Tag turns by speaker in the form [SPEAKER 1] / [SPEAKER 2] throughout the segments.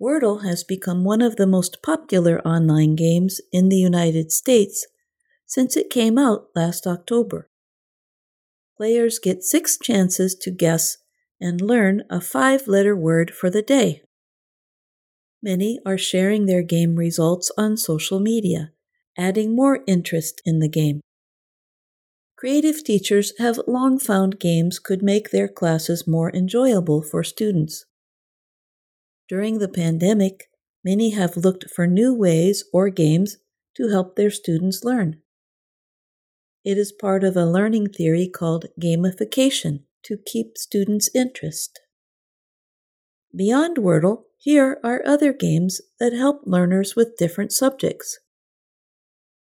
[SPEAKER 1] Wordle has become one of the most popular online games in the United States since it came out last October. Players get six chances to guess and learn a five letter word for the day. Many are sharing their game results on social media, adding more interest in the game. Creative teachers have long found games could make their classes more enjoyable for students. During the pandemic, many have looked for new ways or games to help their students learn. It is part of a learning theory called gamification to keep students' interest. Beyond Wordle, here are other games that help learners with different subjects.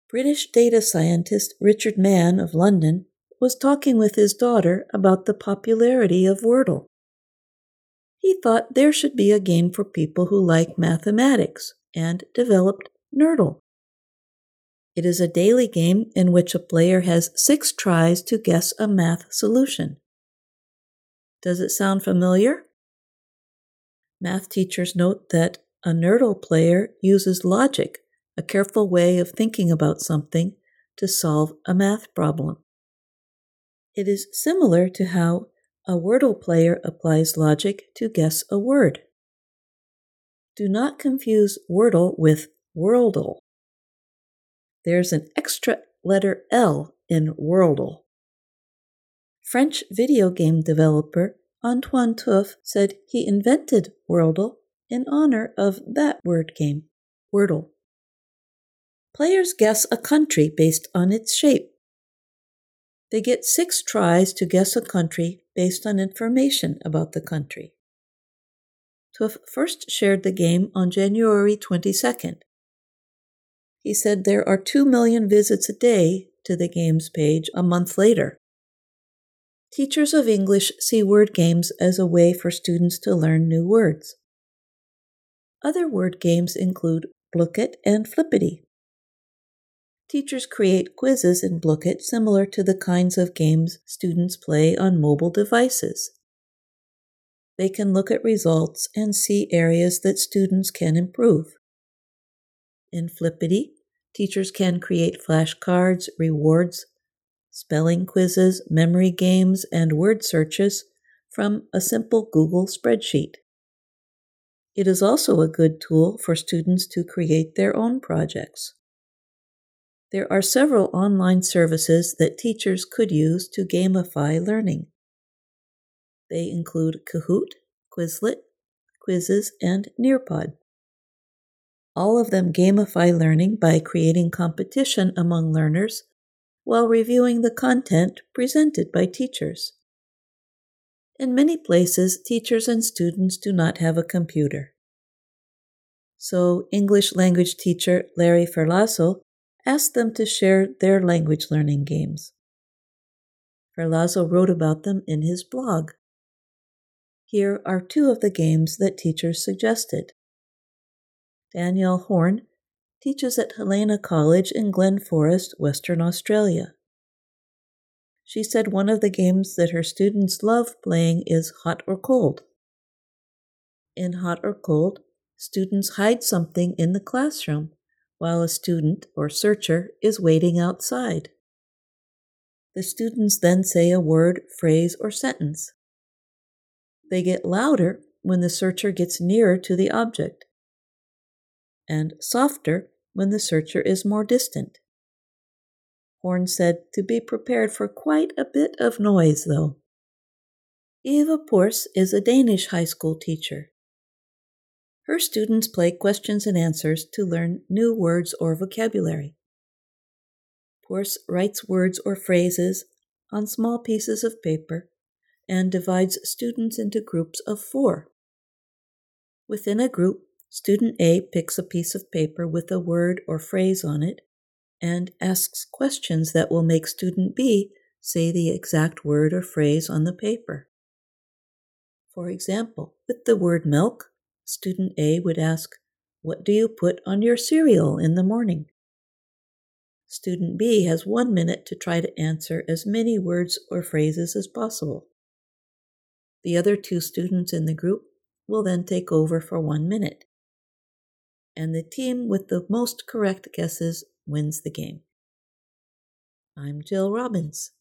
[SPEAKER 1] British data scientist Richard Mann of London was talking with his daughter about the popularity of Wordle. He thought there should be a game for people who like mathematics and developed Nerdle. It is a daily game in which a player has six tries to guess a math solution. Does it sound familiar? Math teachers note that a Nerdle player uses logic a careful way of thinking about something to solve a math problem. It is similar to how a Wordle player applies logic to guess a word. Do not confuse Wordle with Worldle. There's an extra letter L in Worldle. French video game developer Antoine Teuf said he invented Worldle in honor of that word game, Wordle. Players guess a country based on its shape. They get six tries to guess a country based on information about the country. Teuf first shared the game on January 22nd. He said there are 2 million visits a day to the game's page a month later. Teachers of English see word games as a way for students to learn new words. Other word games include Blooket and Flippity. Teachers create quizzes in Blooket similar to the kinds of games students play on mobile devices. They can look at results and see areas that students can improve. In Flippity, teachers can create flashcards, rewards, spelling quizzes, memory games, and word searches from a simple Google spreadsheet. It is also a good tool for students to create their own projects. There are several online services that teachers could use to gamify learning. They include Kahoot, Quizlet, Quizizz, and Nearpod. All of them gamify learning by creating competition among learners while reviewing the content presented by teachers. In many places, teachers and students do not have a computer. So, English language teacher Larry Ferlazzo asked them to share their language learning games. Ferlazzo wrote about them in his blog. Here are two of the games that teachers suggested. Danielle Horn teaches at Helena College in Glen Forrest, Western Australia. She said one of the games that her students love playing is Hot or Cold. In Hot or Cold, students hide something in the classroom while a student or searcher is waiting outside. The students then say a word, phrase, or sentence. They get louder when the searcher gets nearer to the object, and softer when the searcher is more distant. Horn said to be prepared for quite a bit of noise, though. Eva Pors is a Danish high school teacher. Her students play questions and answers to learn new words or vocabulary. Pors writes words or phrases on small pieces of paper and divides students into groups of four. Within a group, student A picks a piece of paper with a word or phrase on it and asks questions that will make student B say the exact word or phrase on the paper. For example, with the word milk, Student A would ask, What do you put on your cereal in the morning? Student B has one minute to try to answer as many words or phrases as possible. The other two students in the group will then take over for one minute. and the team with the most correct guesses wins the game. I'm Jill Robbins.